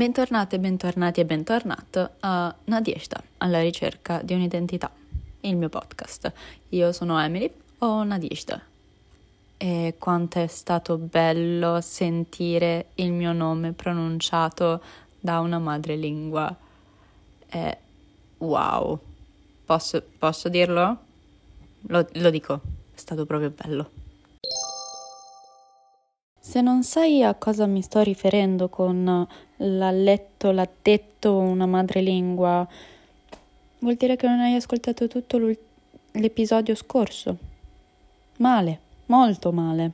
Bentornate, bentornati e bentornato a Nadieshta, alla ricerca di un'identità, il mio podcast. Io sono Emily o Nadieshta e quanto è stato bello sentire il mio nome pronunciato da una madrelingua. È wow. Posso, posso dirlo? Lo, lo dico, è stato proprio bello. Se non sai a cosa mi sto riferendo con l'ha letto, l'ha detto una madrelingua, vuol dire che non hai ascoltato tutto l'episodio scorso. Male, molto male.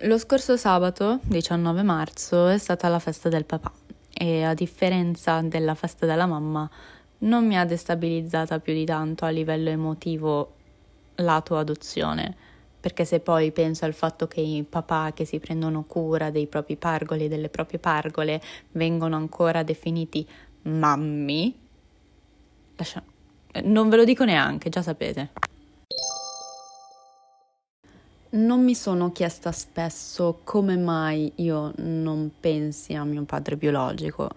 Lo scorso sabato, 19 marzo, è stata la festa del papà e a differenza della festa della mamma non mi ha destabilizzata più di tanto a livello emotivo lato adozione, perché se poi penso al fatto che i papà che si prendono cura dei propri pargoli e delle proprie pargole vengono ancora definiti mammi, lascia... non ve lo dico neanche, già sapete. Non mi sono chiesta spesso come mai io non pensi a mio padre biologico,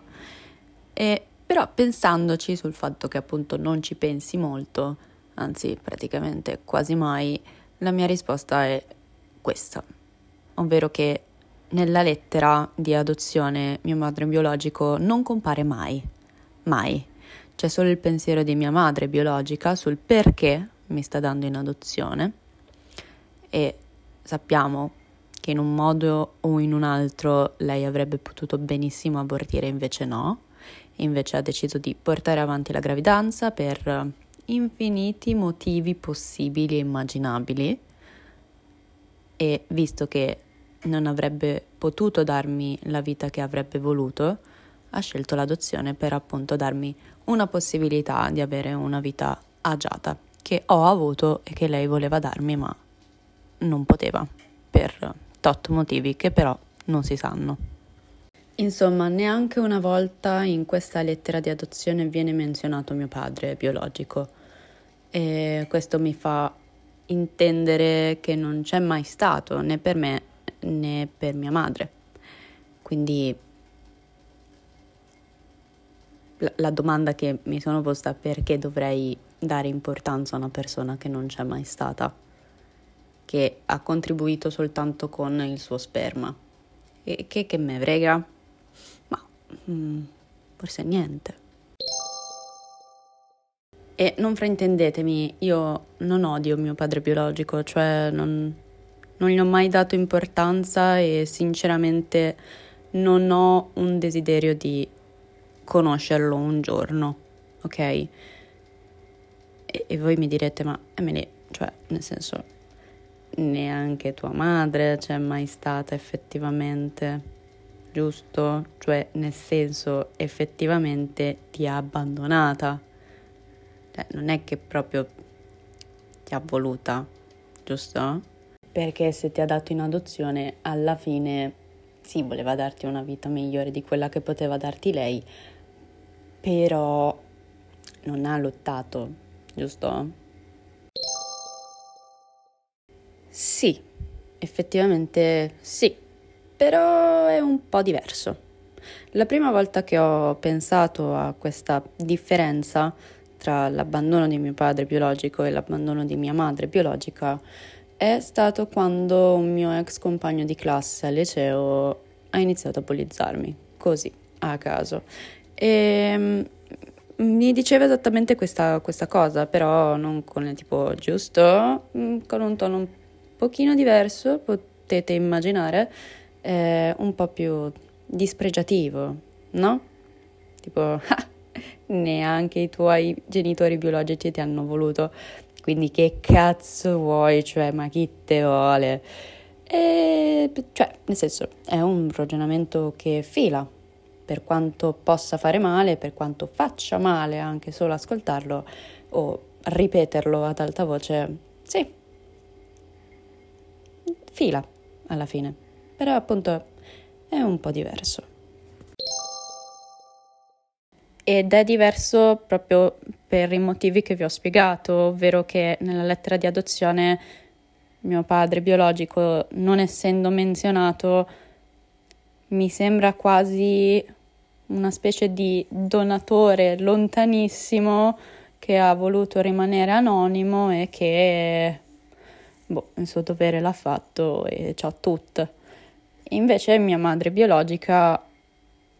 e, però pensandoci sul fatto che appunto non ci pensi molto, anzi praticamente quasi mai, la mia risposta è questa, ovvero che nella lettera di adozione mio padre biologico non compare mai, mai. C'è solo il pensiero di mia madre biologica sul perché mi sta dando in adozione e sappiamo che in un modo o in un altro lei avrebbe potuto benissimo abortire, invece no, invece ha deciso di portare avanti la gravidanza per infiniti motivi possibili e immaginabili e visto che non avrebbe potuto darmi la vita che avrebbe voluto, ha scelto l'adozione per appunto darmi una possibilità di avere una vita agiata che ho avuto e che lei voleva darmi ma non poteva per tot motivi che però non si sanno. Insomma, neanche una volta in questa lettera di adozione viene menzionato mio padre biologico e questo mi fa intendere che non c'è mai stato né per me né per mia madre. Quindi la, domanda che mi sono posta è perché dovrei dare importanza a una persona che non c'è mai stata, che ha contribuito soltanto con il suo sperma. E che, che me frega? Ma mm, forse niente. E non fraintendetemi, io non odio mio padre biologico, cioè non, non gli ho mai dato importanza e sinceramente non ho un desiderio di conoscerlo un giorno, ok? E, e voi mi direte, ma Emily, cioè, nel senso, neanche tua madre c'è mai stata effettivamente, giusto? Cioè, nel senso, effettivamente ti ha abbandonata cioè, non è che proprio ti ha voluta, giusto? Perché se ti ha dato in adozione, alla fine sì, voleva darti una vita migliore di quella che poteva darti lei, però non ha lottato, giusto? Sì, effettivamente sì, però è un po' diverso. La prima volta che ho pensato a questa differenza tra l'abbandono di mio padre biologico e l'abbandono di mia madre biologica è stato quando un mio ex compagno di classe al liceo ha iniziato a bullizzarmi, così, a caso. E mm, mi diceva esattamente questa, questa cosa, però non con il tipo giusto, mm, con un tono un pochino diverso, potete immaginare, eh, un po' più dispregiativo, no? Tipo, ah, neanche i tuoi genitori biologici ti hanno voluto, quindi che cazzo vuoi, cioè, ma chi te vuole? E, cioè, nel senso, è un ragionamento che fila, per quanto possa fare male, per quanto faccia male anche solo ascoltarlo o ripeterlo ad alta voce, sì, fila alla fine, però appunto è un po' diverso ed è diverso proprio per i motivi che vi ho spiegato, ovvero che nella lettera di adozione mio padre biologico, non essendo menzionato, mi sembra quasi una specie di donatore lontanissimo che ha voluto rimanere anonimo e che boh, il suo dovere l'ha fatto e c'ha tutto. Invece mia madre biologica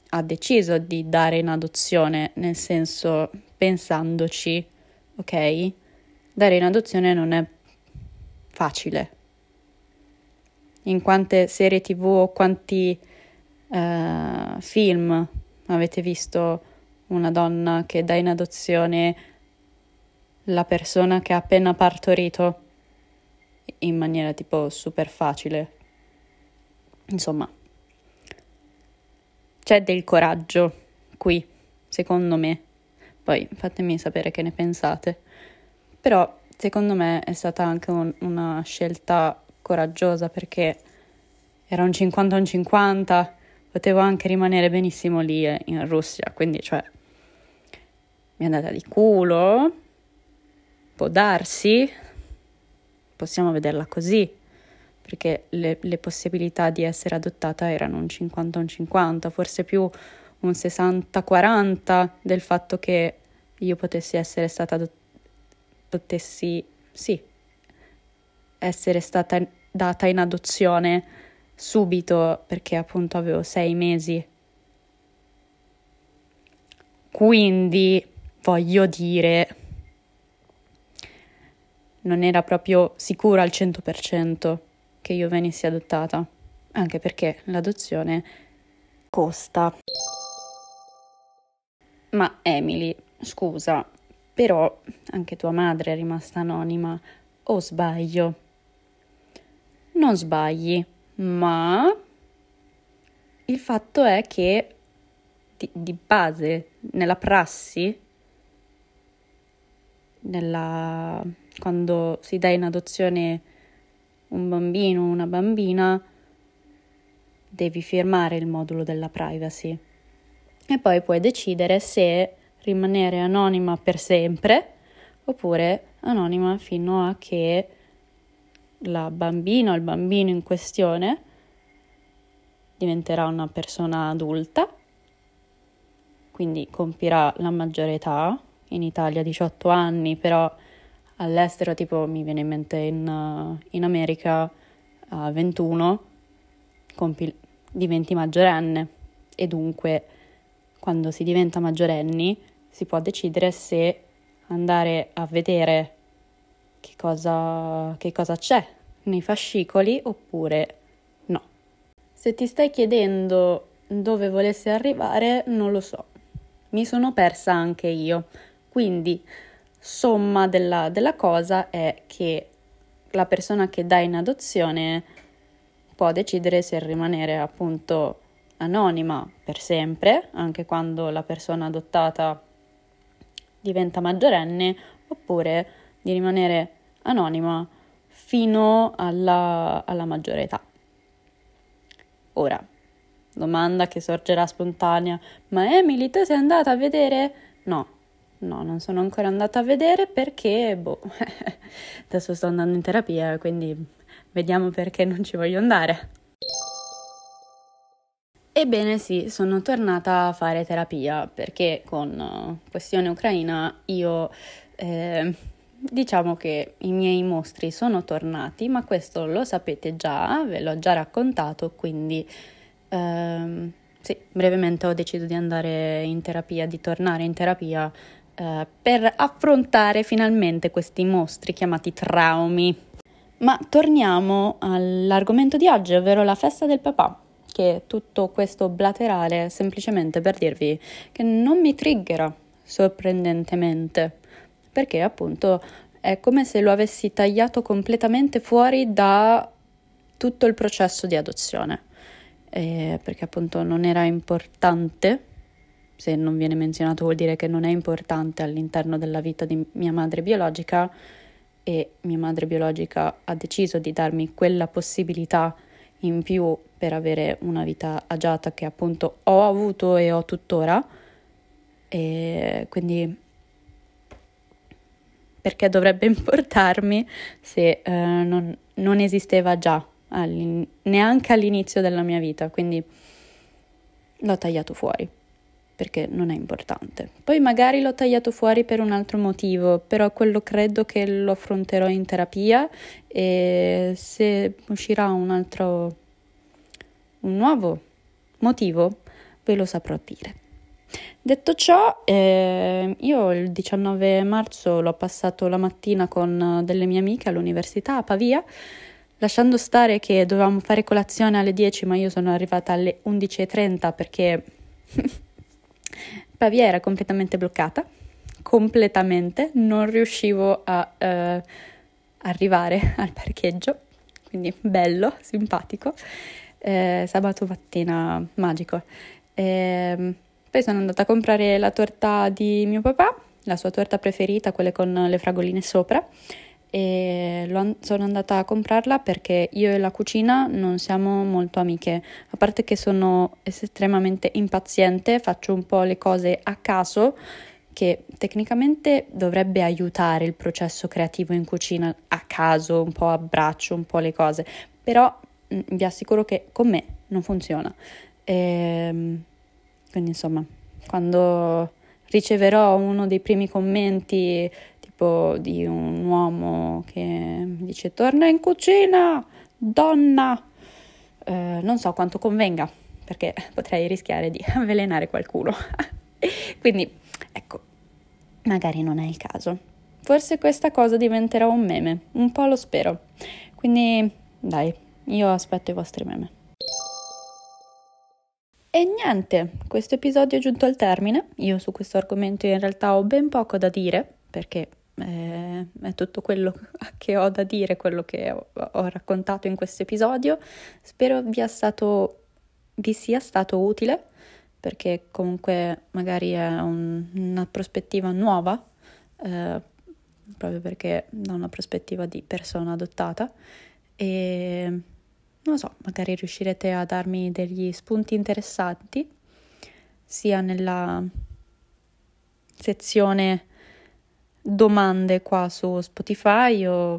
ha deciso di dare in adozione, nel senso pensandoci, ok? Dare in adozione non è facile. In quante serie tv o quanti uh, film avete visto una donna che dà in adozione la persona che ha appena partorito in maniera tipo super facile? Insomma, c'è del coraggio qui, secondo me. Poi fatemi sapere che ne pensate. Però secondo me è stata anche un, una scelta coraggiosa perché era un 50 un 50, potevo anche rimanere benissimo lì eh, in Russia, quindi cioè mi è andata di culo, può darsi, possiamo vederla così, perché le, le possibilità di essere adottata erano un 50 un 50, forse più un 60-40 del fatto che io potessi essere stata adottata, potessi, sì, essere stata data in adozione subito perché appunto avevo sei mesi. Quindi voglio dire, non era proprio sicuro al 100% che io venissi adottata, anche perché l'adozione costa. Ma Emily, scusa, però anche tua madre è rimasta anonima, o sbaglio? Non sbagli, ma il fatto è che di, di base nella prassi, nella, quando si dà in adozione un bambino o una bambina, devi firmare il modulo della privacy. E poi puoi decidere se rimanere anonima per sempre oppure anonima fino a che la bambina o il bambino in questione diventerà una persona adulta, quindi compirà la maggiore età, in Italia 18 anni, però all'estero tipo mi viene in mente in, in America a 21 compi, diventi maggiorenne e dunque quando si diventa maggiorenni si può decidere se andare a vedere che cosa, che cosa c'è nei fascicoli oppure no. Se ti stai chiedendo dove volessi arrivare, non lo so. Mi sono persa anche io. Quindi, somma della, della cosa è che la persona che dà in adozione può decidere se rimanere appunto anonima per sempre, anche quando la persona adottata diventa maggiorenne, oppure di rimanere anonima fino alla, alla maggiore età. Ora, domanda che sorgerà spontanea, ma Emily, tu sei andata a vedere? No, no, non sono ancora andata a vedere perché, boh, adesso sto andando in terapia, quindi vediamo perché non ci voglio andare. Ebbene sì, sono tornata a fare terapia perché con uh, questione ucraina io eh, diciamo che i miei mostri sono tornati, ma questo lo sapete già, ve l'ho già raccontato, quindi ehm, sì, brevemente ho deciso di andare in terapia, di tornare in terapia eh, per affrontare finalmente questi mostri chiamati traumi. Ma torniamo all'argomento di oggi, ovvero la festa del papà che tutto questo blaterale semplicemente per dirvi che non mi triggera sorprendentemente, perché appunto è come se lo avessi tagliato completamente fuori da tutto il processo di adozione, eh, perché appunto non era importante, se non viene menzionato vuol dire che non è importante all'interno della vita di mia madre biologica e mia madre biologica ha deciso di darmi quella possibilità in più per avere una vita agiata che appunto ho avuto e ho tuttora. E quindi perché dovrebbe importarmi se eh, non, non, esisteva già all'in- neanche all'inizio della mia vita. Quindi l'ho tagliato fuori perché non è importante. Poi magari l'ho tagliato fuori per un altro motivo, però quello credo che lo affronterò in terapia e se uscirà un altro, un nuovo motivo, ve lo saprò dire. Detto ciò, eh, io il 19 marzo l'ho passato la mattina con delle mie amiche all'università a Pavia, lasciando stare che dovevamo fare colazione alle 10, ma io sono arrivata alle 11.30 perché Pavia era completamente bloccata, completamente, non riuscivo a eh, arrivare al parcheggio, quindi bello, simpatico. Eh, sabato mattina magico. Eh, poi sono andata a comprare la torta di mio papà, la sua torta preferita, quelle con le fragoline sopra e sono andata a comprarla perché io e la cucina non siamo molto amiche, a parte che sono estremamente impaziente, faccio un po' le cose a caso che tecnicamente dovrebbe aiutare il processo creativo in cucina a caso, un po' a braccio, un po' le cose, però vi assicuro che con me non funziona. E, ehm, quindi insomma, quando riceverò uno dei primi commenti tipo di un uomo che dice torna in cucina, donna. Eh, non so quanto convenga, perché potrei rischiare di avvelenare qualcuno. Quindi, ecco, magari non è il caso. Forse questa cosa diventerà un meme, un po' lo spero. Quindi, dai, io aspetto i vostri meme. E niente, questo episodio è giunto al termine. Io su questo argomento in realtà ho ben poco da dire, perché è tutto quello che ho da dire, quello che ho, ho raccontato in questo episodio. Spero vi, stato, vi sia stato utile perché comunque magari è un, una prospettiva nuova, eh, proprio perché da una prospettiva di persona adottata e non so, magari riuscirete a darmi degli spunti interessanti sia nella sezione domande qua su Spotify o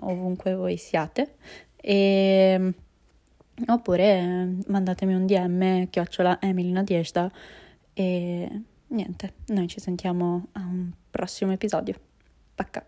ovunque voi siate e, oppure mandatemi un DM chiocciola Emilina Diesda e niente, noi ci sentiamo a un prossimo episodio. Pacca!